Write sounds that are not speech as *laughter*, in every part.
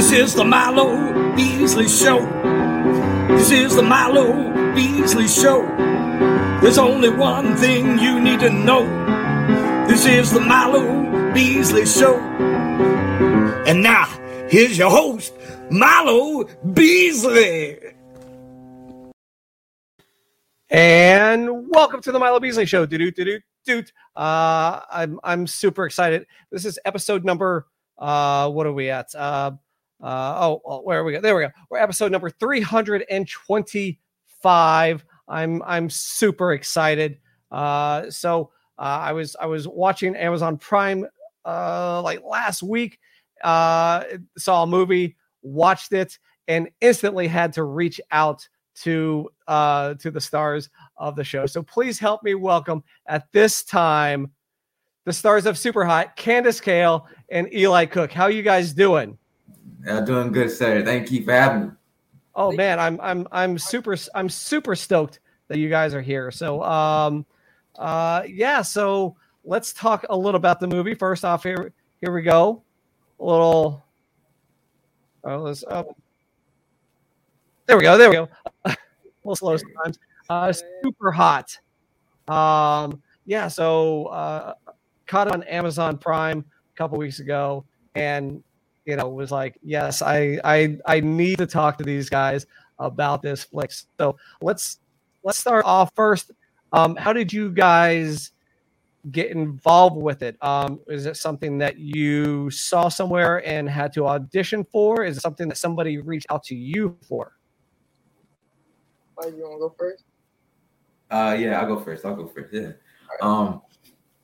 This is the Milo Beasley Show. This is the Milo Beasley Show. There's only one thing you need to know. This is the Milo Beasley Show. And now, here's your host, Milo Beasley. And welcome to the Milo Beasley Show. Doot doot doot. Uh, I'm I'm super excited. This is episode number. Uh, what are we at? Uh, uh, oh, oh, where are we? Go? There we go. We're episode number 325. I'm I'm super excited. Uh, so uh, I was I was watching Amazon Prime uh like last week. Uh, saw a movie, watched it, and instantly had to reach out to uh to the stars of the show. So please help me welcome at this time the stars of Super Hot, Kandace Kale and Eli Cooke. How you guys doing? Yeah, doing good, sir. Thank you for having me. Oh man, I'm I'm I'm super I'm super stoked that you guys are here. So um uh yeah, so let's talk a little about the movie. First off, here here we go. A little oh, let's, oh. there we go, there we go. *laughs* a little slow sometimes. Uh super hot. Um yeah, so uh caught on Amazon Prime a couple weeks ago and you know was like yes I, I i need to talk to these guys about this flick so let's let's start off first um how did you guys get involved with it um is it something that you saw somewhere and had to audition for is it something that somebody reached out to you for Why you want to go first? Uh, yeah, I'll go first. I'll go first. Yeah. Um,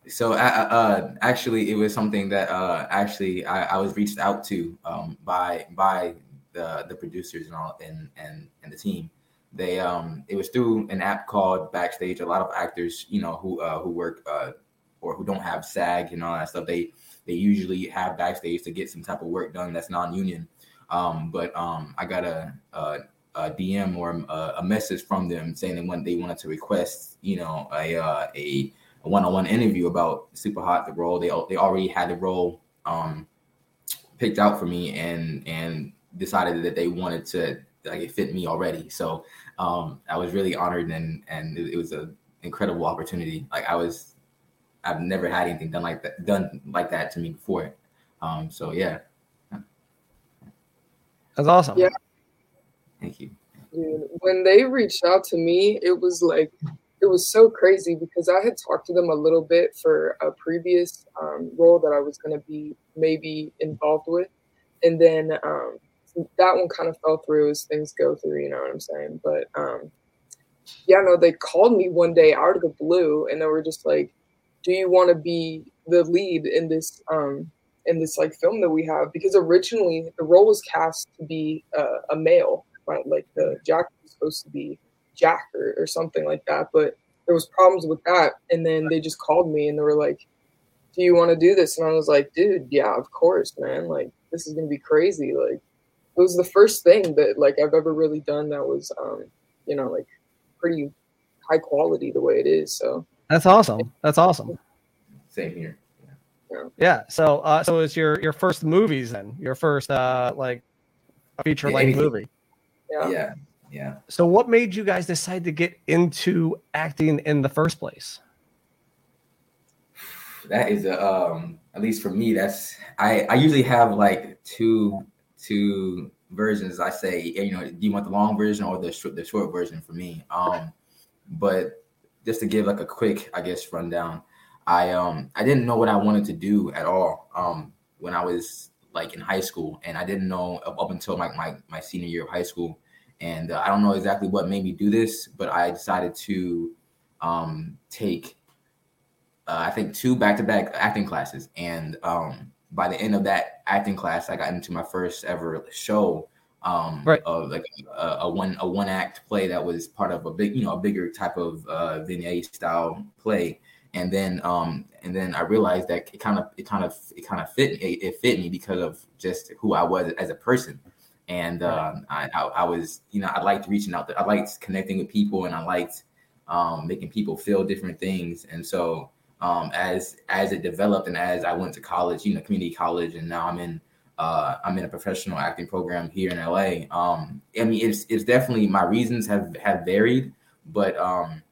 so uh, uh, actually, it was something that uh, actually I, I was reached out to um, by by the the producers and all and and and the team. They um it was through an app called Backstage. A lot of actors, you know, who uh, who work uh, or who don't have SAG and all that stuff, they they usually have Backstage to get some type of work done that's non-union. Um, but um, I got a, a, a DM or a, a message from them saying they want they wanted to request, you know, a uh, a a one-on-one interview about Super Hot the role. They they already had the role um, picked out for me and and decided that they wanted to like it fit me already. So um, I was really honored and and it, it was an incredible opportunity. Like I was, I've never had anything done like that done like that to me before. Um, so yeah, that's awesome Yeah. thank you. When they reached out to me, it was like it was so crazy because I had talked to them a little bit for a previous um, role that I was going to be maybe involved with, and then um, that one kind of fell through as things go through. You know what I'm saying? But um, yeah, no, they called me one day out of the blue, and they were just like, "Do you want to be the lead in this?" Um, in this like film that we have because originally the role was cast to be uh, a male right? like the jack was supposed to be Jack or, or something like that. But there was problems with that, and then they just called me and they were like, "Do you want to do this?" And I was like, "Dude, yeah, of course, man. Like this is gonna be crazy." Like it was the first thing that like I've ever really done that was, um, you know, like pretty high quality the way it is. So that's awesome that's awesome Same here. yeah yeah. so uh so it's your your first movies then your first uh like feature length movie yeah, Yeah, yeah. So, what made you guys decide to get into acting in the first place? that is a um at least for me that's i i usually have like two two versions i say you know do you want the long version or the short the short version for me um but just to give like a quick i guess rundown i um i didn't know what i wanted to do at all um when i was like in high school and i didn't know up, up until like my, my senior year of high school and uh, i don't know exactly what made me do this but i decided to um take uh, I think two back to back acting classes, and um, by the end of that acting class, I got into my first ever show. Um, Right. Of like a, a one a one act play that was part of a big you know a bigger type of uh, vignette style play, and then um and then I realized that it kind of it kind of it kind of fit it, it fit me because of just who I was as a person. And um, I, I, I was, you know, I liked reaching out. I liked connecting with people, and I liked um, making people feel different things. And so, um, as as it developed and as I went to college, you know, community college, and now I'm in uh, I'm in a professional acting program here in LA. Um, I mean, it's it's definitely my reasons have have varied, but um,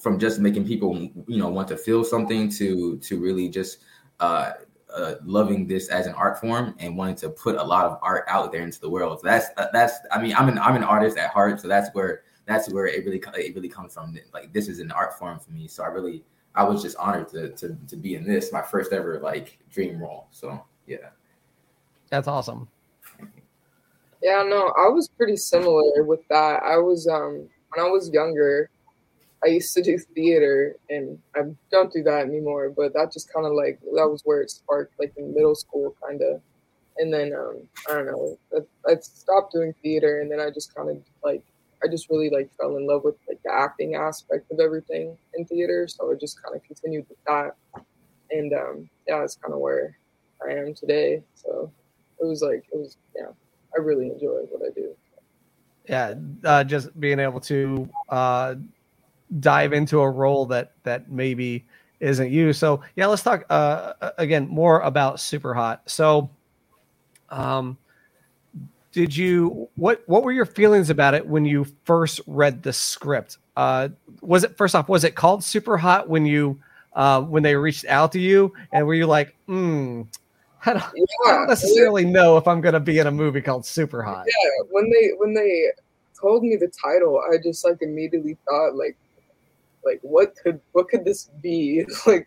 from just making people you know want to feel something to to really just uh, uh, loving this as an art form and wanting to put a lot of art out there into the world. So that's that's I mean I'm an I'm an artist at heart, so that's where that's where it really it really comes from. Like this is an art form for me, so I really I was just honored to to to be in this my first ever like dream role. So yeah. That's awesome. Yeah, no, I was pretty similar with that. I was um when I was younger, I used to do theater and I don't do that anymore, but that just kind of like that was where it sparked like in middle school kind of. And then um I don't know, I, I stopped doing theater and then I just kind of like I just really like fell in love with like the acting aspect of everything in theater, so I just kind of continued with that. And um yeah, it's kind of where I am today. So it was like it was yeah i really enjoy what i do yeah uh, just being able to uh, dive into a role that that maybe isn't you. So yeah let's talk uh, again more about super hot. So um did you what what were your feelings about it when you first read the script? Uh was it first off was it called super hot when you uh when they reached out to you? And were you like hmm I don't, yeah, I don't necessarily know if I'm going to be in a movie called Super Hot. Yeah, when they when they told me the title, I just like immediately thought like like what could what could this be? *laughs* like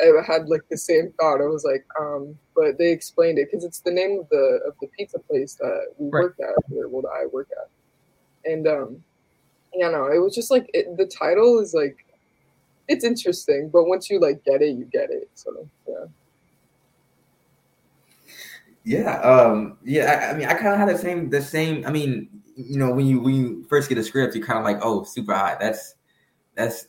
I had like the same thought. I was like, um, but they explained it because it's the name of the of the pizza place that we right. worked at, or well, that I work at, and um, yeah, no, it was just like it, the title is like it's interesting, but once you like get it, you get it. So yeah. Yeah, um, yeah. I, I mean, I kind of had the same, the same. I mean, you know, when you when you first get a script, you're kind of like, oh, super hot. That's that's.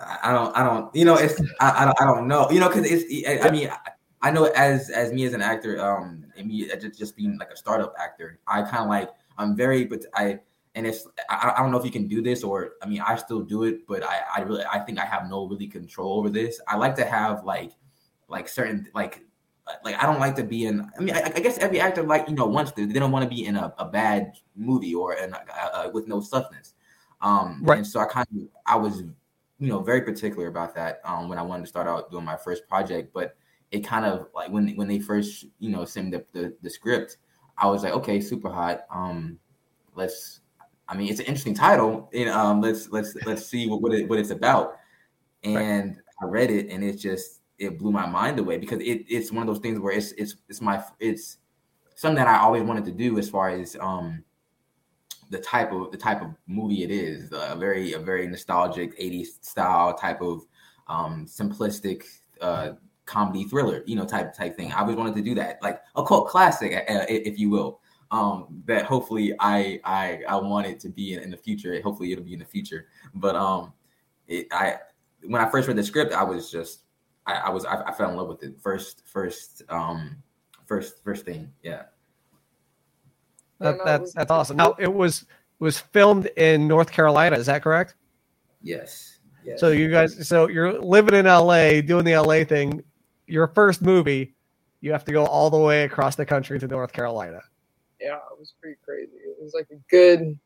I don't, I don't, you know, it's, I, I don't, I don't know, you know, because it's, I, I mean, I, I know as as me as an actor, um, and me just just being like a startup actor, I kind of like, I'm very, but I, and it's, I, I don't know if you can do this or, I mean, I still do it, but I, I really, I think I have no really control over this. I like to have like, like certain like like I don't like to be in. I mean, I, I, guess every actor like you know wants to. They don't want to be in a, a bad movie or in a, with no substance. Um, right. And so I kind of I was you know very particular about that um, when I wanted to start out doing my first project. But it kind of like when when they first you know sent the, the, the script, I was like, okay, super hot. Um, let's. I mean, it's an interesting title. And um, let's let's *laughs* let's see what what, it, what it's about. And right. I read it, and it just it blew my mind away because it, it's one of those things where it's it's it's my it's something that I always wanted to do as far as um the type of the type of movie it is a very a very nostalgic 80s style type of um simplistic uh comedy thriller you know type type thing. I always wanted to do that like a cult classic uh, if you will. Um that hopefully I I I want it to be in, in the future. Hopefully it'll be in the future. But um it, I when I first read the script I was just I, I was I, I, fell in love with it. First first um first first thing yeah that, that's that's awesome now it was was filmed in north carolina is that correct yes, yes. so you guys so you're living in la doing the la thing your first movie you have to go all the way across the country to north carolina yeah it was pretty crazy it was like a good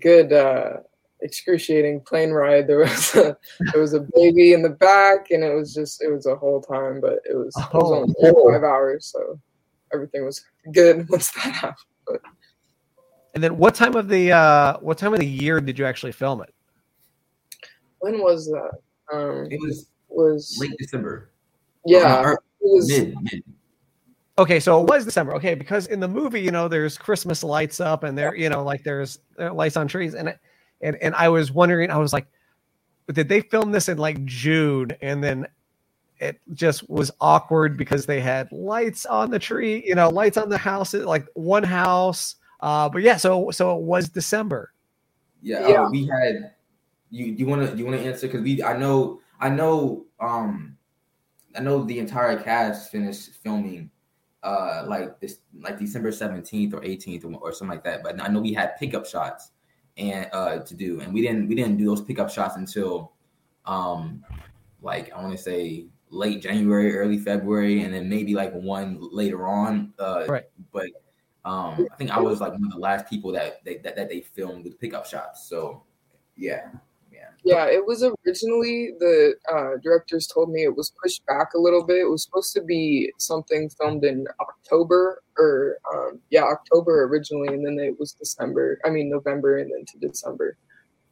good uh excruciating plane ride. There was a, there was a baby in the back, and it was just it was a whole time. But it was, it was only oh. five hours, so everything was good *laughs* once that happened. But. And then, what time of the uh, what time of the year did you actually film it? When was that? Um, it was was late December. Yeah, uh, it was mid, mid. Okay, so it was December. Okay, because in the movie, you know, there's Christmas lights up, and there, you know, like there's there lights on trees, and it, and and I was wondering, I was like, did they film this in like June? And then it just was awkward because they had lights on the tree, you know, lights on the house, like one house. Uh, but yeah, so so it was December. Yeah, yeah. Uh, we had. You do you want to you want to answer because we I know I know um I know the entire cast finished filming uh like this like December 17th or 18th or, or something like that. But I know we had pickup shots and uh to do and we didn't we didn't do those pickup shots until um like i want to say late January, early February, and then maybe like one later on. Uh, Right. But um, I think I was like one of the last people that they that, that they filmed with pickup shots. So yeah, yeah. Yeah, it was originally the uh, directors told me it was pushed back a little bit. It was supposed to be something filmed in October or um, yeah, October originally, and then it was December. I mean November, and then to December.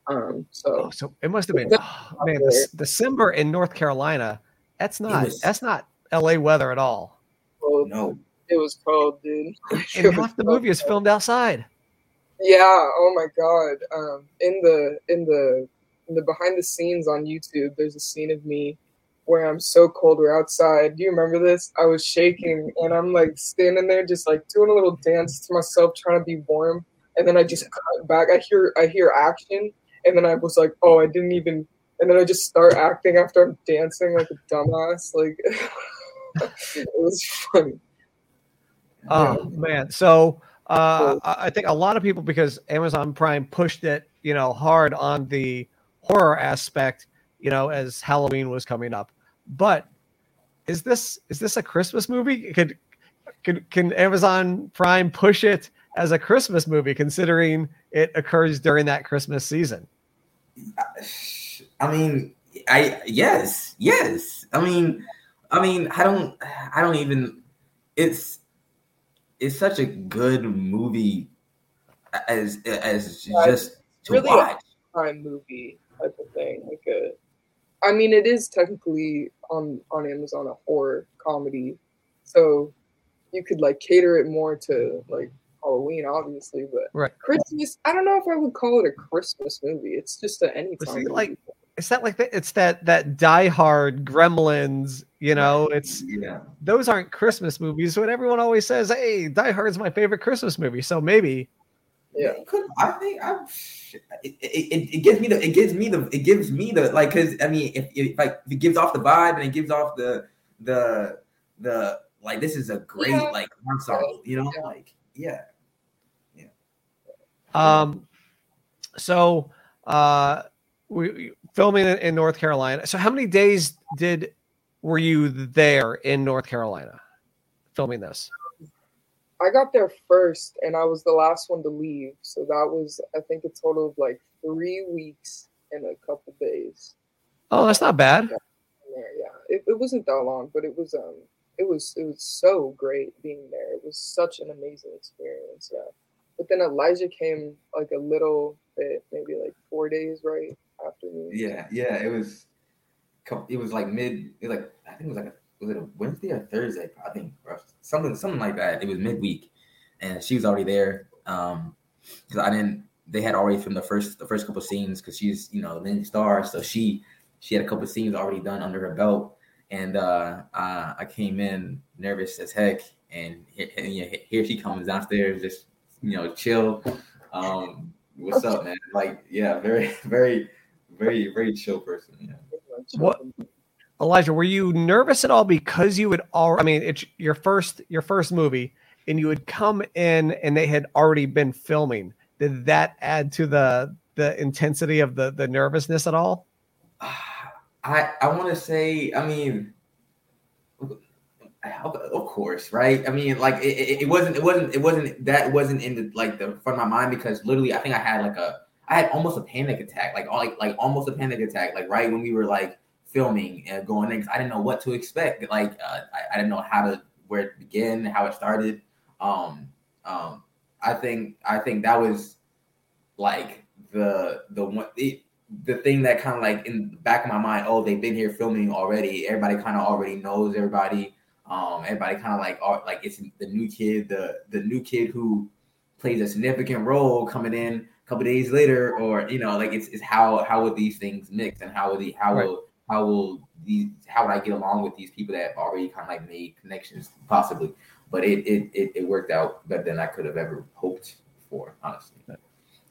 Um, so Oh, so it must have been oh, man, the, December in North Carolina. That's not was- that's not LA weather at all. cold. No, it was cold, dude. *laughs* And was half the so movie is filmed outside. Yeah. Oh my god. Um, in the in the in the behind the scenes on YouTube, there's a scene of me where I'm so cold. We're outside. Do you remember this? I was shaking and I'm like standing there, just like doing a little dance to myself, trying to be warm. And then I just cut back. I hear I hear action, and then I was like, oh, I didn't even. And then I just start acting after I'm dancing like a dumbass. Like *laughs* it was funny. Oh man. So uh, I I think a lot of people because Amazon Prime pushed it, you know, hard on the horror aspect, you know, as Halloween was coming up. But is this is this a Christmas movie? Could can can Amazon Prime push it as a Christmas movie considering it occurs during that Christmas season? I mean, I yes, yes. I mean, I mean, I don't, I don't even. It's it's such a good movie as as Yeah, just to really a- watch. crime movie type of thing. Like a, I mean, it is technically on on Amazon a horror comedy, so you could like cater it more to like Halloween, obviously. But Right. Christmas, I don't know if I would call it a Christmas movie. It's just a But anytime. see, movie. like it's that like that it's that that Die Hard Gremlins, you know, it's Yeah, those aren't Christmas movies, but everyone always says, "Hey, Die Hard's my favorite Christmas movie." So maybe, yeah, could I think I. It, it, it, it gives me the it gives me the it gives me the like because I mean if, if like if it gives off the vibe and it gives off the the the like this is a great Yeah. like ensemble you know Yeah. like yeah um, so uh, we filming in, in North Carolina. So how many days did were you there in North Carolina filming this? I got there first, and I was the last one to leave. So that was, I think, a total of like three weeks and a couple days. Oh, that's not bad. there. Yeah, it, it wasn't that long, but it was um, it was it was so great being there. It was such an amazing experience. Yeah, but then Elijah came like a little bit, maybe like four days right after me. Yeah, yeah, it was. It was like mid. It was like I think it was like a, was it a Wednesday or Thursday? I think or something something like that. It was midweek, and she was already there. Um, because I didn't. They had already filmed the first the first couple scenes because she's you know the star, so she she had a couple scenes already done under her belt, and uh, uh I came in nervous as heck, and and, you know, here she comes downstairs, just you know chill. Um, what's up, man? Like, yeah, very, *laughs* very, very, very chill person. Yeah. What- Elijah, were you nervous at all because you had all? I mean, it's your first your first movie, and you had come in and they had already been filming. Did that add to the the intensity of the the nervousness at all? *sighs* I I want to say, I mean, of course, right? I mean, like it, it, it wasn't, it wasn't, it wasn't that wasn't in the like the front of my mind because literally, I think I had like a, I had almost a panic attack, like like like almost a panic attack, like right when we were like filming and going in, 'cause I didn't know what to expect, like uh, I, I didn't know how to where to begin, how it started. Um, um, I think I think that was like the the one. It, the thing that kind of like in the back of my mind, oh, they've been here filming already. Everybody kind of already knows everybody. Um, everybody kind of like, are, like it's the new kid, the the new kid who plays a significant role coming in a couple days later, or you know, like it's, it's how how would these things mix and how will the how Right. will how will these how would I get along with these people that have already kind of like made connections possibly, but it it it, it worked out better than I could have ever hoped for, honestly.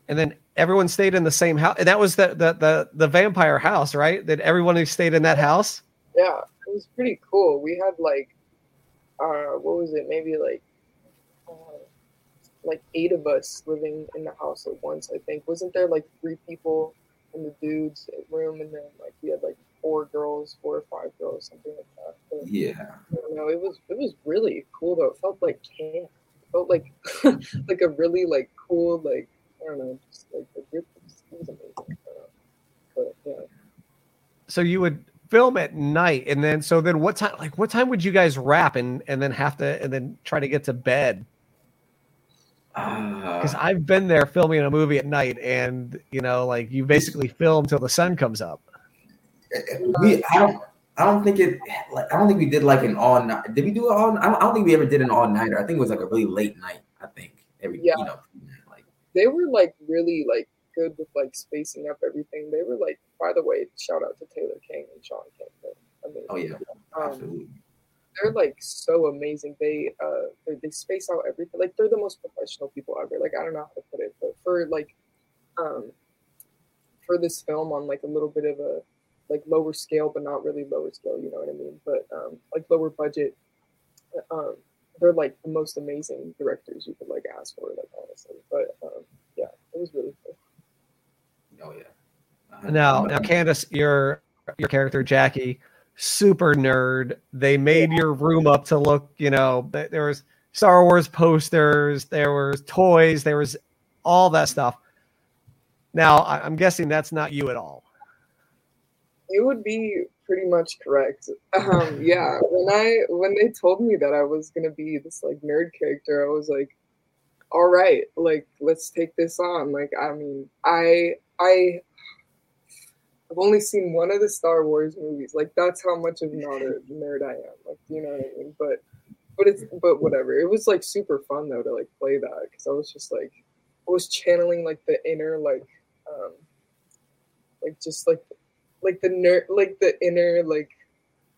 And then everyone stayed in the same house, and that was the the the, the vampire house, right? That everyone who stayed in that house. Yeah, it was pretty cool. We had like, uh, what was it? Maybe like, uh, like eight of us living in the house at once. I think wasn't there like three people in the dude's room, and then like we had like four girls, four or five girls, something like that. But, Yeah. I don't know. It was it was really cool though. It felt like camp. It felt like *laughs* like a really like cool like I don't know, just like it was, it was amazing. I. But yeah. So you would film at night, and then so then what time? Like what time would you guys wrap and and then have to and then try to get to bed? Because Uh, I've been there filming a movie at night, and you know, like you basically film till the sun comes up. we I don't I don't think it like I don't think we did like an all night. Did we do it all? I don't, I don't think we ever did an all nighter. I think it was like a really late night. I think every Yeah. you know like they were like really like good with like spacing up everything. They were like, by the way, shout out to Taylor King and Sean King. They're amazing. oh yeah Um, absolutely they're like so amazing. They uh they, they space out everything. Like they're the most professional people ever. Like I don't know how to put it, but for like um for this film on like a little bit of a like lower scale, but not really lower scale. You know what I mean? But um like lower budget. Um, they're like the most amazing directors you could like ask for. Like honestly, but um yeah, it was really cool. Oh yeah. Now, now, Kandace, your your character Jackie, super nerd. They made your room up to look, you know, there was Star Wars posters, there was toys, there was all that stuff. Now, I- I'm guessing that's not you at all. You would be pretty much correct. Um, yeah, when I when they told me that I was gonna be this like nerd character, I was like, all right, like let's take this on. Like, I mean, I I I've only seen one of the Star Wars movies. Like, that's how much of not a nerd I am. Like, you know what I mean? But but it's but whatever. It was like super fun though to like play that because I was just like I was channeling like the inner like um like just like like the nerd like the inner like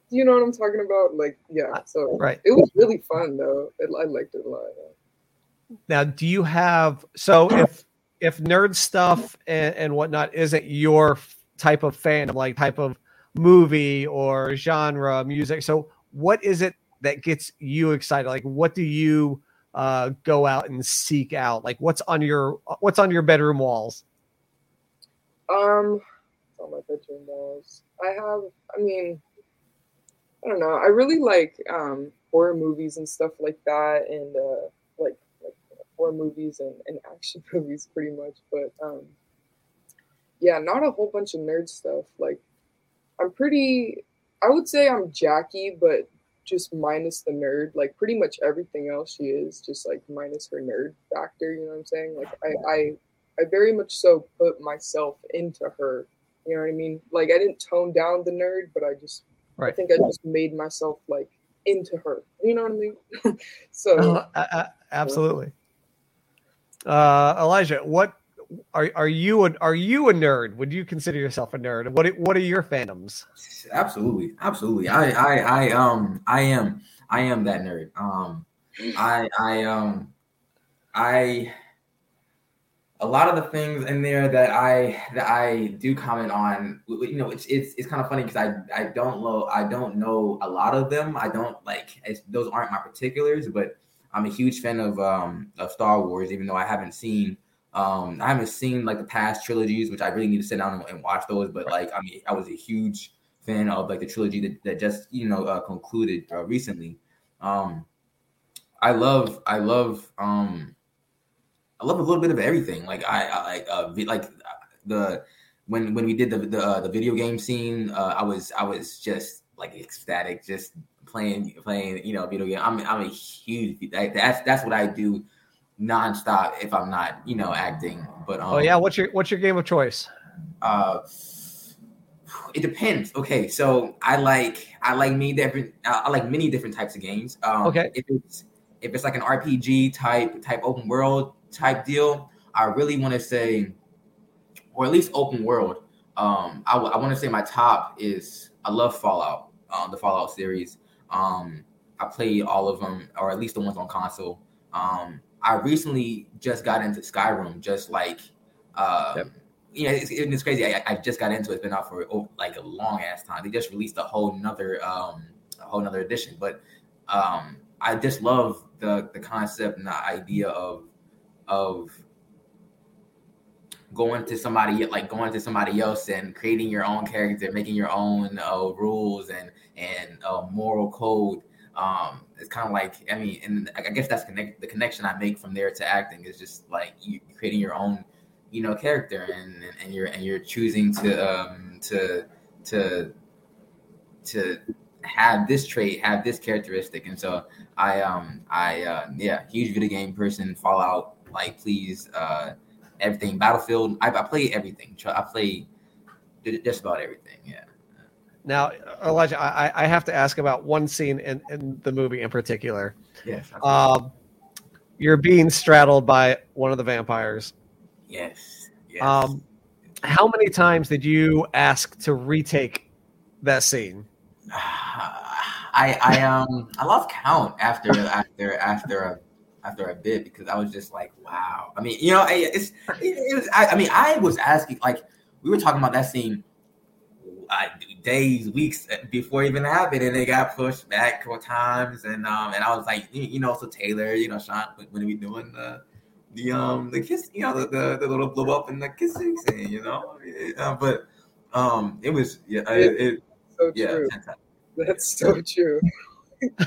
you know what I'm talking about? Like yeah. So Right. it was really fun though. It, I liked it a lot. yeah. Now, do you have so if if nerd stuff and, and whatnot isn't your type of fandom, like type of movie or genre music, so what is it that gets you excited? Like, what do you uh, go out and seek out? Like, what's on your what's on your bedroom walls? Um, on my bedroom walls. I have. I mean, I don't know. I really like um horror movies and stuff like that, and uh, like horror movies and, and action *laughs* movies, pretty much. But um, yeah, not a whole bunch of nerd stuff. Like, I'm pretty. I would say I'm Jackie, but just minus the nerd. Like pretty much everything else she is, just like minus her nerd factor. You know what I'm saying? Like I, I I very much so put myself into her. You know what I mean? Like I didn't tone down the nerd, but I just I think I just made myself like into her. You know what I mean? *laughs* so Uh, uh, absolutely. Uh, Elijah, what are are you a, are you a nerd? Would you consider yourself a nerd? What what are your fandoms? Absolutely, absolutely. I, I, I, um, I am, I am that nerd. Um, I, I, um, I, a lot of the things in there that I that I do comment on, you know, it's it's it's kind of funny because I I don't know I don't know a lot of them. I don't like those aren't my particulars, but I'm a huge fan of um of Star Wars, even though I haven't seen um I haven't seen like the past trilogies, which I really need to sit down and, and watch those. But like I mean, I was a huge fan of like the trilogy that, that just you know uh, concluded uh, recently. Um, I love I love um I love a little bit of everything. Like I, I like uh, like the when when we did the the, uh, the video game scene, uh, I was I was just like ecstatic, just playing playing you know video game. I'm I'm a huge like, that's that's what I do nonstop if I'm not you know acting. But um, Oh yeah, what's your what's your game of choice? uh it depends okay so i like i like many different i like many different types of games um Okay. if it's if it's like an rpg type type open world type deal i really want to say or at least open world um i, want to say my top is i love fallout um the fallout series um i played all of them or at least the ones on console um i recently just got into skyrim just like uh Yep. you know, it's, it's crazy. I, I just got into it. It's been out for oh, like a long ass time. They just released a whole nother, um, a whole nother edition. But um, I just love the the concept and the idea of of going to somebody like going to somebody else and creating your own character, making your own uh, rules and and uh, moral code. Um, it's kind of like I mean, and I guess that's connect the connection I make from there to acting is just like you creating your own, you know, character and and you're and you're choosing to um to to to have this trait, have this characteristic, and so I um I uh, yeah, huge video game person. Fallout, like please, uh, everything. Battlefield, I, I play everything. I play just about everything. Yeah. Now, Elijah, I, I have to ask about one scene in, in the movie in particular. Yes. Um, you're being straddled by one of the vampires. Yes. Yes. Um, how many times did you ask to retake that scene? *sighs* I I um I lost count after after after a after a bit because I was just like, wow. I mean, you know, it's it, it was. I, I, mean, I was asking like we were talking about that scene uh, days, weeks before it even happened, and they got pushed back a couple times, and um and I was like, you, you know, so Taylor, you know, Sean, when are we doing the the um the kiss, you know, the the, the little blow up and the kissing scene, you know, uh, but um it was yeah it, it so yeah. True. That's so true. *laughs*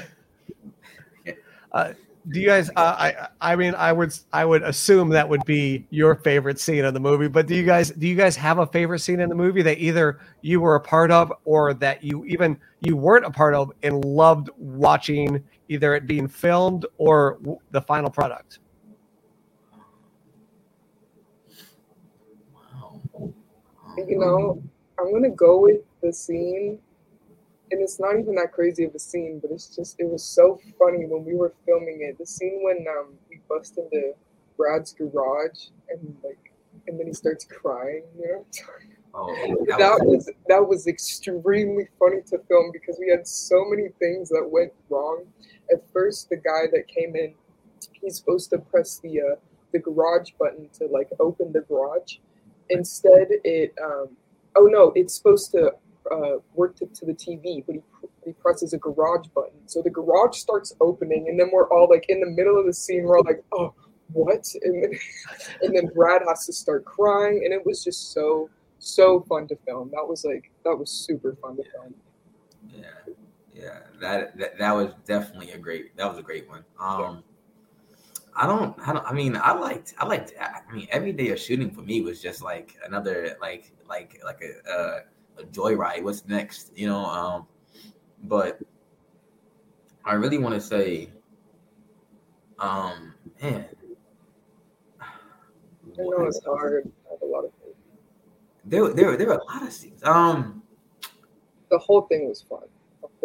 uh, do you guys? Uh, I I mean, I would I would assume that would be your favorite scene in the movie. But do you guys do you guys have a favorite scene in the movie that either you were a part of or that you even you weren't a part of and loved watching either it being filmed or the final product? Wow. You know, I'm gonna go with the scene and it's not even that crazy of a scene, but it's just it was so funny when we were filming it. The scene when um, we bust into Brad's garage and like and then he starts crying, you know. *laughs* Oh, that, that was that was extremely funny to film because we had so many things that went wrong. At first, the guy that came in, he's supposed to press the uh, the garage button to like open the garage. Instead, it um, oh no, it's supposed to uh, worked it to the TV, but he, he presses a garage button. So the garage starts opening, and then we're all like in the middle of the scene. We're all like, "Oh, what?" And then, *laughs* and then Brad has to start crying, and it was just so so fun to film. That was like that was super fun to film. Yeah, yeah, that that, that was definitely a great. That was a great one. Um, yeah. I don't, I don't. I mean, I liked, I liked. I mean, every day of shooting for me was just like another, like, like, like a. Uh, a joyride. What's next? You know, um, but I really want to say, um, man, I know it's hard. A lot of things. There, there, there were a lot of scenes. Um, the whole thing was fun.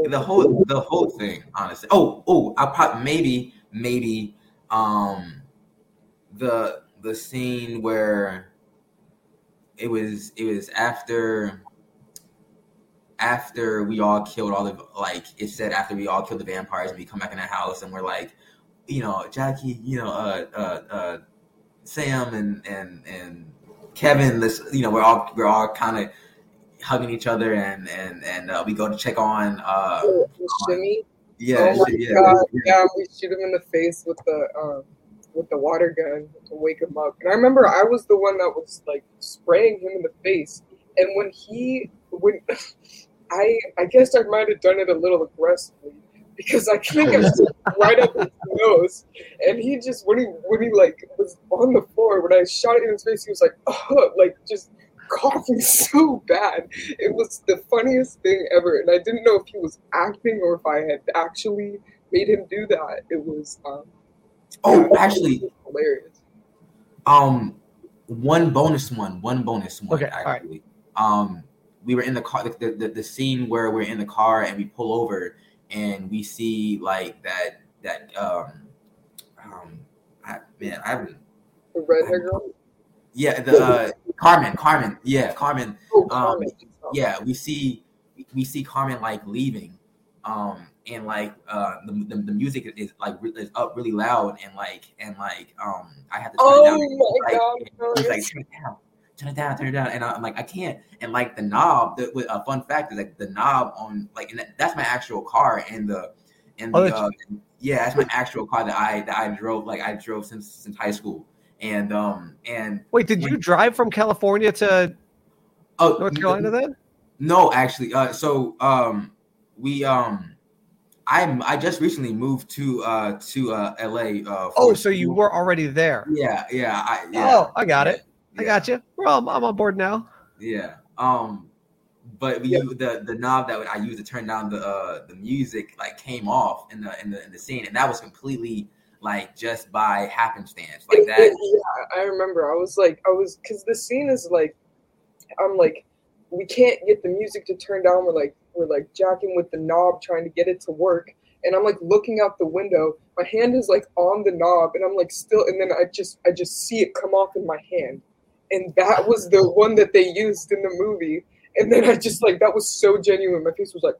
The whole, the whole thing, honestly. Oh, oh, I probably maybe, maybe, um, the the scene where it was, it was after after we all killed all the like it said after we all killed the vampires and we come back in the house and we're like, you know, Jackie, you know, uh, uh, uh, Sam and and and Kevin, this, you know, we're all we're all kind of hugging each other and and and uh, we go to check on uh, oh, Shimmy. Yeah, oh yeah, god, yeah. yeah, we shoot him in the face with the um with the water gun to wake him up. And I remember I was the one that was like spraying him in the face. And when he when *laughs* I I guess I might have done it a little aggressively because I think I was right up his nose, and he just when he when he like was on the floor when I shot it in his face, he was like, oh, like just coughing *laughs* so bad. It was the funniest thing ever, and I didn't know if he was acting or if I had actually made him do that. It was um, oh, yeah, actually hilarious. Um, one bonus one, one bonus one. Okay, actually. Um, we were in the car, the, the, the scene where we're in the car and we pull over and we see like that, that, um, um, I, man, I haven't. The red hair girl? Yeah, the, uh, Carmen, Carmen. Yeah, Carmen. Oh, um, Carmen. Um, yeah, we see, we see Carmen like leaving. Um, and like uh the, the, the, music is like is up really loud and like and like um I had to turn oh it down. my like, god! Like turn it down turn it down, turn it down. And I'm like, I can't. And like the knob, the, with a fun fact is like the knob on like, and that's my actual car. And the, and the, oh, uh, yeah, that's my actual car that I that I drove. Like I drove since since high school. and um and Wait, did you drive from California to oh North Carolina then? No, actually, uh, so um, we um, I'm I just recently moved to uh to uh LA. Uh, Oh, so you were already there. Yeah, yeah, I yeah. Oh, I got it. I got you. Well, I'm, I'm on board now. Yeah. Um, but we Yeah. the the knob that I used to turn down the uh the music like came off in the in the in the scene, and that was completely like just by happenstance, like that. yeah, I remember. I was like, I was because the scene is like, I'm like, we can't get the music to turn down. We're like, we're like jacking with the knob, trying to get it to work. And I'm like looking out the window. My hand is like on the knob, and I'm like still. And then I just, I just see it come off in my hand, and that was the one that they used in the movie. And then I just like that was so genuine. My face was like.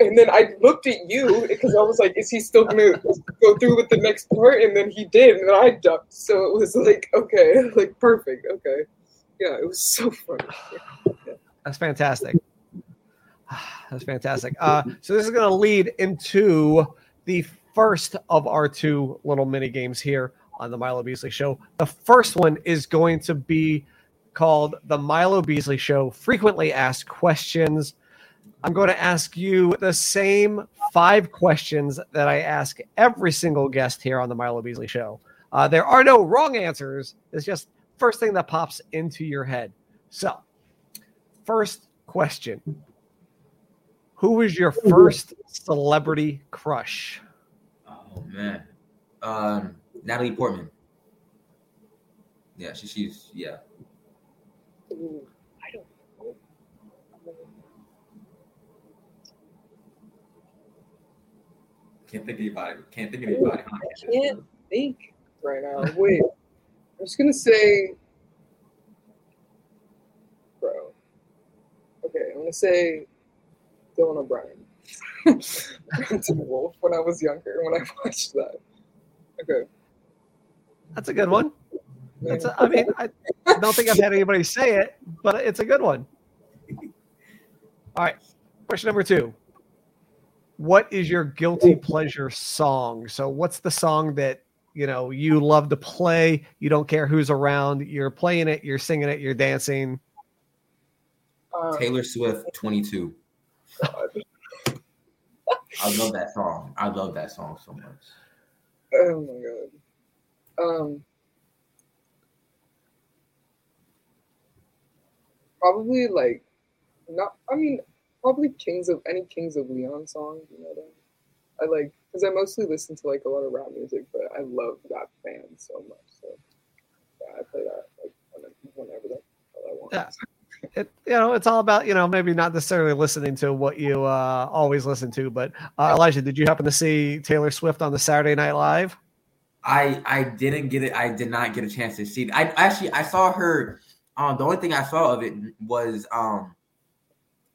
And then I looked at you because I was like, "Is he still gonna go through with the next part?" And then he did, and I ducked. So it was like, okay, *laughs* like perfect. Okay, yeah, it was so funny. *sighs* That's fantastic. *sighs* That's fantastic. Uh, so this is to lead into the first of our two little mini games here on the Milo Beasley Show. The first one is going to be called the Milo Beasley Show Frequently Asked Questions. I'm going to ask you the same five questions that I ask every single guest here on the Milo Beasley Show. Uh, there are no wrong answers. It's just first thing that pops into your head. So, first question Who was your first celebrity crush? Oh man, um, Natalie Portman. Yeah, she, she's yeah. Ooh, I don't know. Can't think of anybody. Can't think of anybody. I can't think right now. Wait, I'm just gonna say, bro. Okay, I'm gonna say Dylan O'Brien. *laughs* Wolf when I was younger when I *laughs* watched that. Okay. That's a good one. That's a, I mean, I don't think I've had anybody say it, but it's a good one. All right. Question number two. What is your guilty pleasure song? So, what's the song that you know you love to play? You don't care who's around. You're playing it. You're singing it. You're dancing. Um, Taylor Swift, 22. *laughs* I love that song. I love that song so much. Oh my god. Um probably like not I mean probably Kings of any Kings of Leon song, you know what I? I like because I mostly listen to like a lot of rap music, but I love that band so much. So yeah, I play that like whenever that I want. Yeah. It, you know, it's all about you know maybe not necessarily listening to what you uh, always listen to, but uh, Elijah, did you happen to see Taylor Swift on the Saturday Night Live? I I didn't get it. I did not get a chance to see it. I actually I saw her. Um, the only thing I saw of it was um,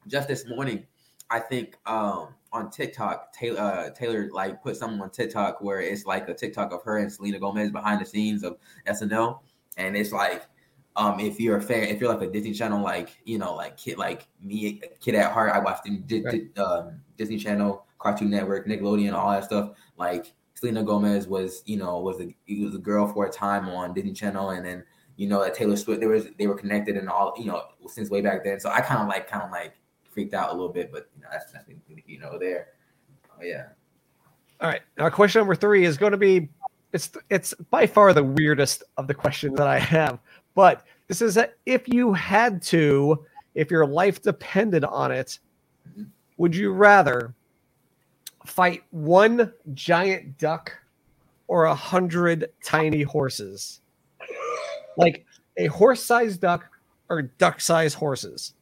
just this morning. I think um on TikTok, Taylor uh, Taylor like put something on TikTok where it's like a TikTok of her and Selena Gomez behind the scenes of SNL, and it's like um if you're a fan, if you're like a Disney Channel like you know like kid like me kid at heart, I watched Di- Right. Um, Disney Channel, Cartoon Network, Nickelodeon, all that stuff. Like Selena Gomez was you know was a was a girl for a time on Disney Channel, and then you know that Taylor Swift they was they were connected and all you know since way back then. So I kind of like kind of like freaked out a little bit, but you know that's nothing you know there. Oh yeah. All right. Now, question number three is going to be it's it's by far the weirdest of the questions that I have, but this is a, if you had to, if your life depended on it, Mhm. would you rather fight one giant duck or a hundred tiny horses? Like a horse-sized duck or duck-sized horses?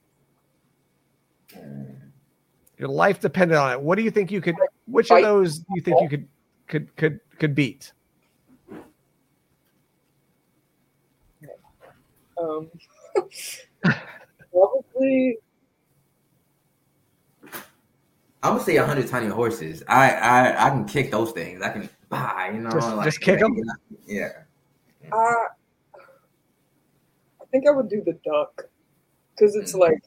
Your life depended on it. What do you think you could? Which of those do you think you could could could could beat? Um *laughs* probably I'm gonna say hundred tiny horses. I, I I can kick those things. I can buy, you know, Just- like, just kick 'em? Yeah. uh, I think I would do the duck because it's like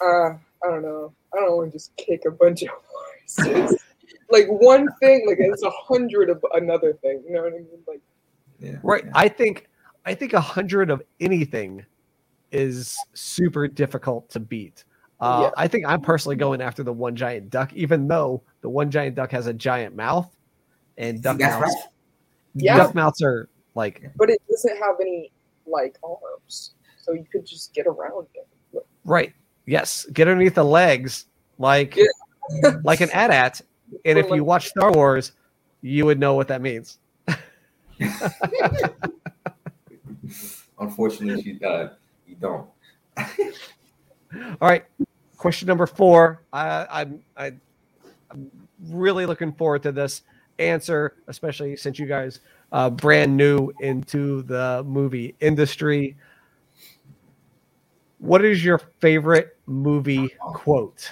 uh I don't know I don't want to just kick a bunch of horses *laughs* like one thing like it's a hundred of another thing you know what I mean like Yeah. Right. Yeah. I think I think a hundred of anything is super difficult to beat. Uh, Yeah. I think I'm personally going after the one giant duck, even though the one giant duck has a giant mouth, and duck That's mouths, right. Yeah. duck mouths are like But it doesn't have any like arms, so you could just get around it. right. Yes, get underneath the legs, like Yeah. *laughs* like an AT-AT. And if you watch Star Wars, you would know what that means. *laughs* Unfortunately, she uh, you don't. All right, question number four. I, I'm I, I'm really looking forward to this answer, especially since you guys uh, brand new into the movie industry. What is your favorite movie quote?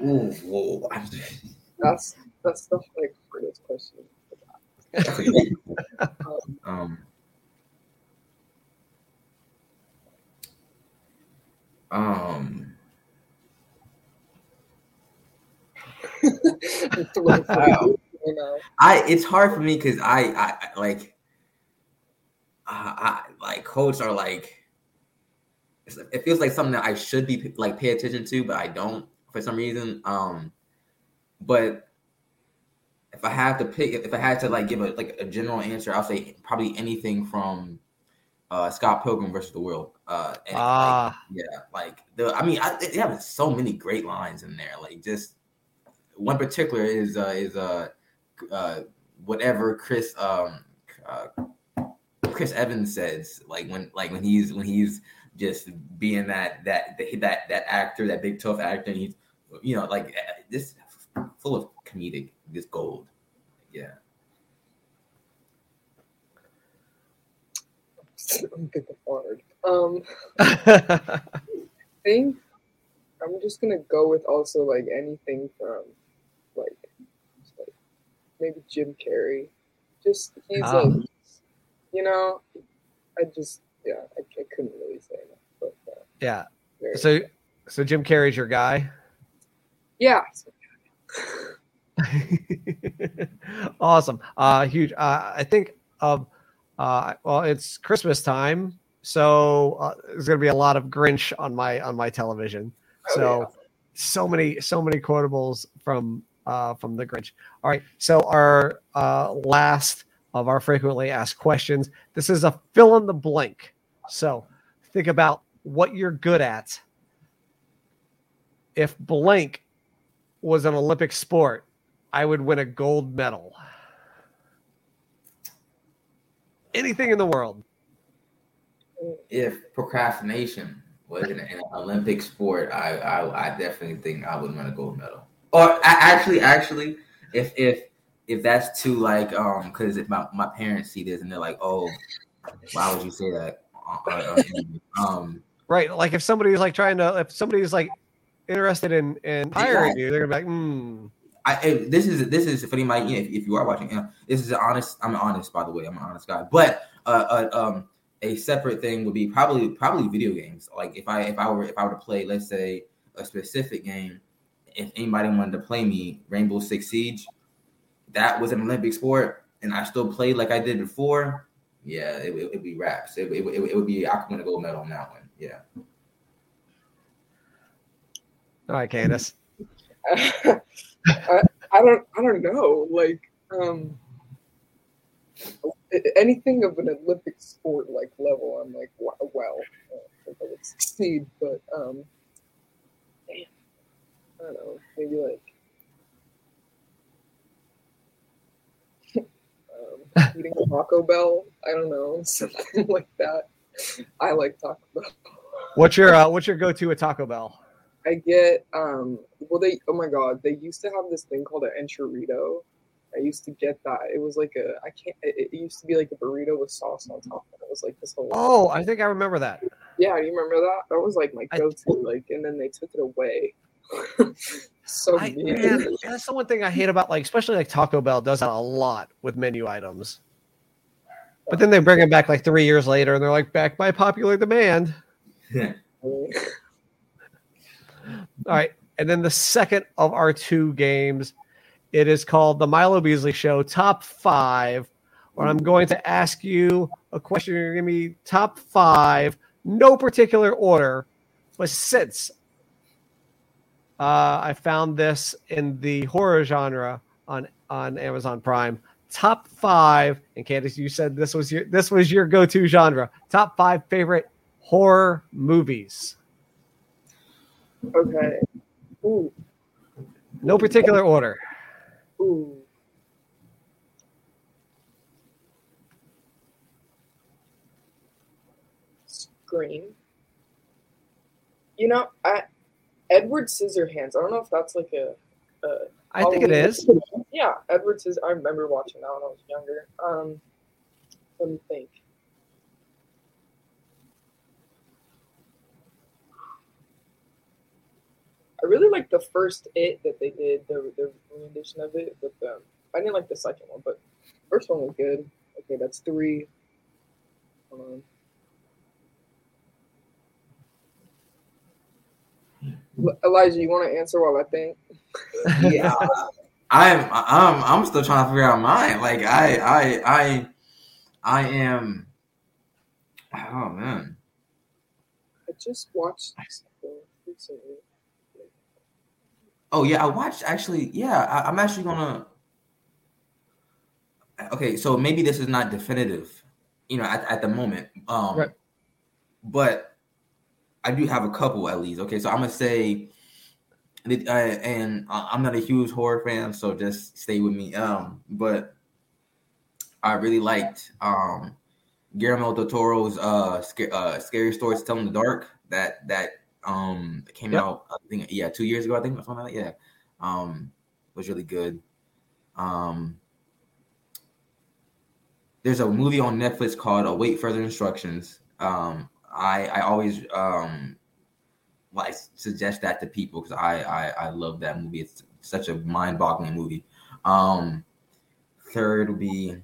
Ooh, whoa. *laughs* That's that's the like hardest question. *laughs* Um, um, um, Wow. you know, I it's hard for me because I, I I like I, I like quotes are like it feels like something that I should be like pay attention to, but I don't for some reason. Um, but if I have to pick, if I had to like give a like a general answer, I'll say probably anything from uh Scott Pilgrim versus the World. Uh, and, like, Ah, yeah, like the I mean, I, they have so many great lines in there. Like just one particular is uh is uh uh whatever Chris um uh, Chris Evans says like when like when he's when he's just being that that that that actor that big tough actor and he's you know like uh, this full of comedic this gold yeah I'm good hard. Um, *laughs* I think I'm just gonna go with also like anything from like, just, like maybe Jim Carrey. Just he's like, you know, I just yeah, I, I couldn't really say enough, but uh, yeah. So, so Jim Carrey's your guy. yeah, *laughs* awesome. Uh, huge. Uh, I think. Um, uh, well, it's Christmas time, so uh, there's going to be a lot of Grinch on my on my television. Oh, so, so many, so many quotables from uh, from the Grinch. All right. So our uh, last of our frequently asked questions. This is a fill in the blank. So think about what you're good at. If blank was an Olympic sport, I would win a gold medal. Anything in the world. if procrastination was an, Olympic sport I, I I definitely think I would win a gold medal or actually actually if if if that's too like um because if my, my parents see this and they're like oh why would you say that Uh, uh, um Right. Like if somebody's like trying to, if somebody's like interested in, in hiring you, they're going to be like, hmm. I, if this is this is for anybody if, if you are watching. uh, This is an honest. I'm honest, by the way. I'm an honest guy. But uh, uh, um, a separate thing would be probably probably video games. Like if I if I were if I were to play, let's say a specific game, if anybody wanted to play me Rainbow Six Siege, that was an Olympic sport, and I still played like I did before. Yeah, it would it'd be raps. It, it, it, it would be I could win a gold medal on that one. Yeah. All right, Kandace. *laughs* I, I don't I don't know like um anything of an Olympic sport like level I'm like wow, well uh, I I would succeed but um damn, I don't know maybe like *laughs* um, *laughs* eating Taco Bell I don't know *laughs* something like that I like Taco Bell What's your, uh, what's your go-to at Taco Bell? I get um well they oh my god they used to have this thing called an enchilada. I used to get that. It was like a I can't it, it used to be like a burrito with sauce on top. And it was like this whole Oh, I think I remember that. yeah. You remember that? That was like my go to. Like and then they took it away. *laughs* so I, mean. man, that's the one thing I hate about like, especially like Taco Bell does that a lot with menu items. But then they bring them back like three years later, and they're like back by popular demand. *laughs* All right. And then the second of our two games, it is called the Milo Beasley Show Top Five where I'm going to ask you a question. You're going to be top five, no particular order, but since uh, I found this in the horror genre on on Amazon Prime. Top five, and Kandace, you said this was your this was your go to genre. Top five favorite horror movies. Okay. Ooh. No particular order. Ooh. Scream. You know, I Edward Scissorhands. I don't know if that's like a. a I think it is. Yeah, Edward Scissor. I remember watching that when I was younger. Um, let me think. I really like the first It that they did, the the rendition of it. With um, I didn't like the second one, but first one was good. Okay, that's three. Hold on. Elijah, you want to answer while I think? yeah, *laughs* I'm I'm I'm still trying to figure out mine. Like I I I I am. Oh man. I just watched recently. Oh yeah, I watched actually. Yeah, I, I'm actually gonna. Okay, so maybe this is not definitive, you know, at, at the moment. Um, Right. But I do have a couple at least. Okay, so I'm gonna say, that, uh, and I'm not a huge horror fan, so just stay with me. Um, but I really liked um Guillermo del Toro's uh, uh scary stories to tell in the dark. That that um came Yep. out I think yeah two years ago I think something like that. Yeah, um, was really good. Um, there's a movie on Netflix called Await Further Instructions. Um, I I always um like suggest that to people because I, I I love that movie. It's such a mind boggling movie. Um, third would be.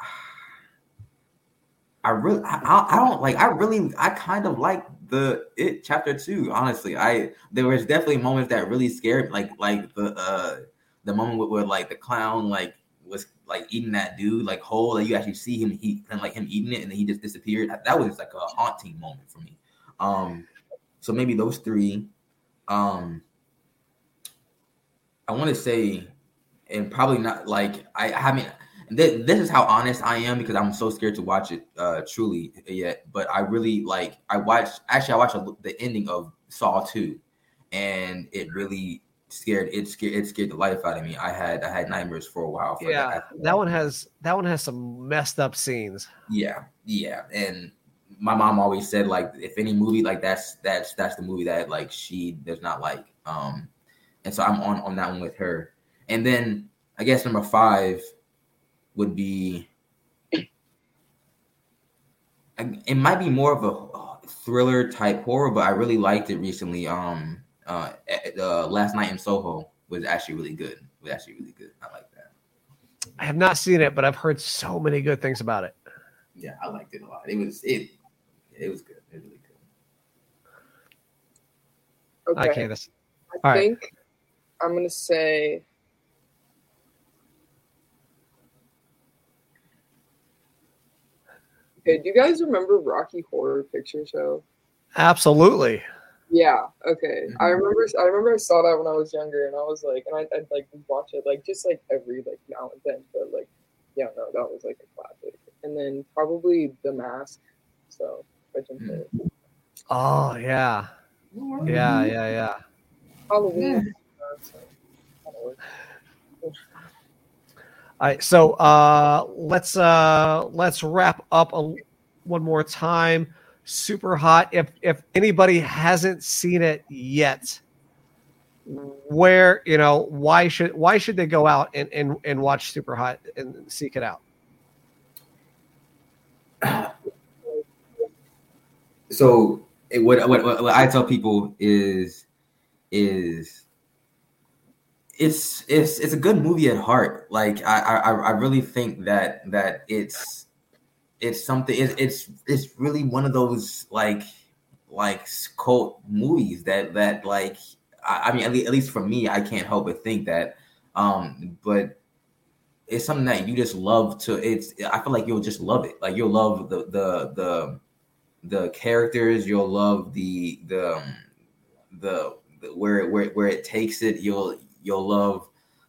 *sighs* I really, I, I don't like. I really, I kind of like the it chapter two. Honestly, I there was definitely moments that really scared, like like the uh the moment where, where like the clown like was like eating that dude like whole. Like you actually see him eat and like him eating it, and then he just disappeared. That, that was like a haunting moment for me. Um, so maybe those three. Um, I want to say, and probably not like I haven't. Th- this is how honest I am because I'm so scared to watch it uh truly yet. But I really like. I watched actually I watched a, the ending of Saw two, and it really scared it scared it scared the life out of me. I had I had nightmares for a while. For Yeah, that. that one has that one has some messed up scenes. Yeah, yeah, and my mom always said like if any movie like that's that's that's the movie that like she does not like. Um, and so I'm on on that one with her. And then I guess number five would be. It might be more of a thriller type horror, but I really liked it recently. Um, uh, uh, last night in Soho was actually really good. It was actually really good. I like that. I have not seen it, but I've heard so many good things about it. Yeah, I liked it a lot. It was it. It was good. It was really good. Okay. Okay, this I All right. think I'm gonna say. Okay, do you guys remember Rocky Horror Picture Show? absolutely. Yeah. Okay. I Mhm. remember. I remember I saw that when I was younger, and I was like, and I, I'd like watch it like just like every like now and then, but like, yeah, no, that was like a classic. And then probably The Mask. So I jumped Mm. in. Oh yeah, yeah, yeah, yeah. Halloween. so, kinda works. All right, so uh, let's uh, let's wrap up a, one more time. Super hot. If if anybody hasn't seen it yet, where you know why should why should they go out and and, and watch Super Hot and seek it out? *clears throat* so what, what what I tell people is is it's it's it's a good movie at heart. Like I I I really think that that it's it's something it's it's it's really one of those like like cult movies that that like I, I mean at least, at least for me I can't help but think that um but it's something that you just love to. It's I feel like you'll just love it. Like you'll love the the the the characters. You'll love the the um, the, the where where where it takes it. You'll you'll love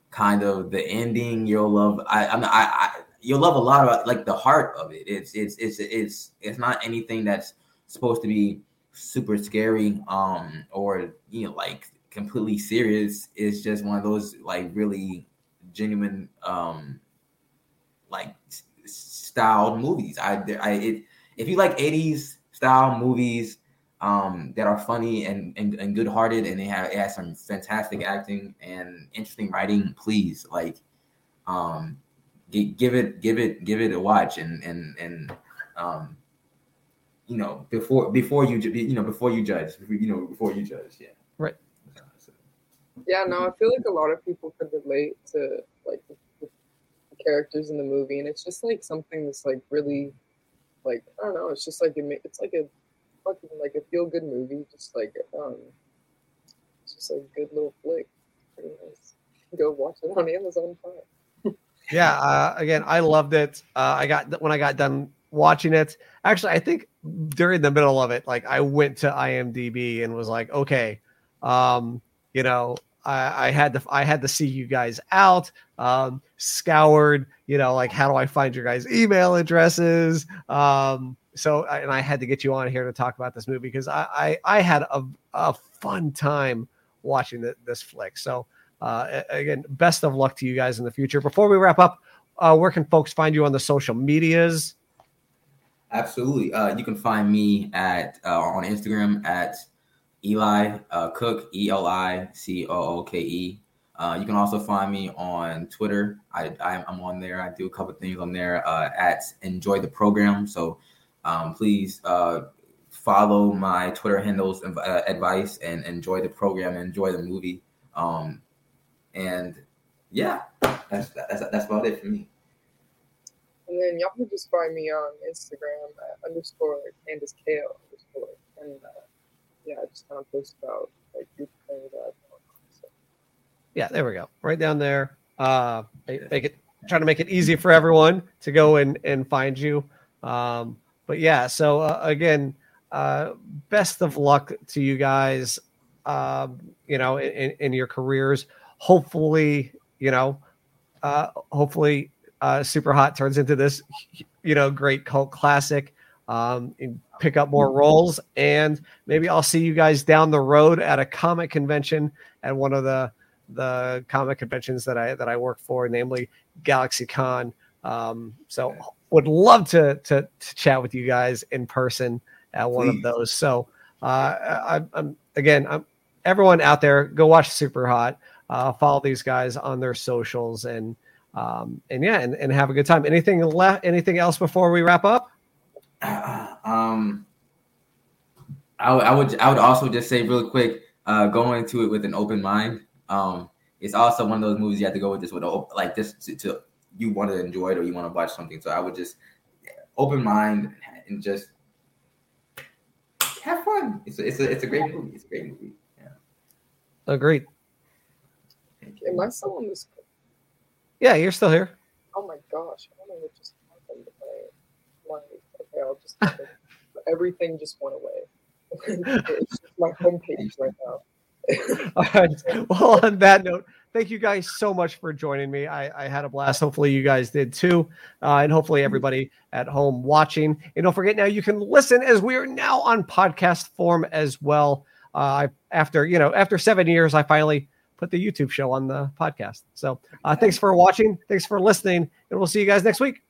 kind of the ending. You'll love I I, I you'll love a lot of like the heart of it. It's it's it's it's it's not anything that's supposed to be super scary um or you know like completely serious. It's just one of those like really genuine um like styled movies. I I it, if you like 80s style movies um that are funny and and, and good hearted and they have it has some fantastic acting and interesting writing, please like um give it give it give it a watch and and and um you know before before you you know before you judge you know before you judge yeah right yeah, no, I feel like a lot of people could relate to like the, the characters in the movie, and it's just like something that's like really, like I don't know, it's just like it, it's like a fucking like a feel good movie, just like um, it's just like a good little flick. Pretty nice. Go watch it on Amazon Prime. Yeah, uh, again, I loved it. Uh, I got when I got done watching it. Actually, I think during the middle of it, like I went to IMDb and was like, okay, um, you know, I, I, had to I had to see you guys out, um, scoured, you know, like how do I find your guys' email addresses? Um, so and I had to get you on here to talk about this movie because I I, I had a, a fun time watching the, this flick. So uh, again, best of luck to you guys in the future. Before we wrap up, uh, where can folks find you on the social medias? Absolutely, uh, you can find me at uh, on Instagram at Eli uh, Cooke, E L I C O O K E. Uh, you can also find me on Twitter. I, am on there. I do a couple things on there uh, at Enjoy the Program. So um, please uh, follow my Twitter handles and advice and enjoy the program, and enjoy the movie. Um, and yeah, that's, that's that's about it for me. And then y'all can just find me on Instagram at underscore Kandace Kale underscore and. Uh, yeah, I just kind of post about like things that so. Yeah, there we go. Right down there. Uh, make it trying to make it easy for everyone to go and and find you. Um, but yeah, so uh, again, uh, best of luck to you guys. Um, you know, in, in your careers. Hopefully, you know, uh, hopefully, uh, Super Hot turns into this, you know, great cult classic um, pick up more roles, and maybe I'll see you guys down the road at a comic convention at one of the the comic conventions that I that I work for, namely Galaxy Con. Um, so would love to, to, to chat with you guys in person at one Please. of those. So uh, I, am again, I'm, everyone out there, go watch Super Hot. Uh, follow these guys on their socials and um, and yeah, and, and have a good time. Anything left? Anything else before we wrap up? um, I, I would I would also just say real quick, uh, going into it with an open mind. Um, it's also one of those movies you have to go with this with like this to, to you want to enjoy it or you want to watch something. So I would just open mind and just have fun. It's a, it's a, it's a great movie. It's a great movie. Yeah. Agreed. Am I still on this? Yeah, you're still here. Oh my gosh! I don't know what just happened. My okay, I'll just *laughs* everything just went away. *laughs* it's just my homepage right now. *laughs* All right. Well, on that note, thank you guys so much for joining me. I, I had a blast. Hopefully, you guys did too. Uh, and hopefully, everybody at home watching. And don't forget now, you can listen as we are now on podcast form as well. Uh, after you know, after seven years, I finally put the YouTube show on the podcast. So, uh, thanks for watching. Thanks for listening, and we'll see you guys next week.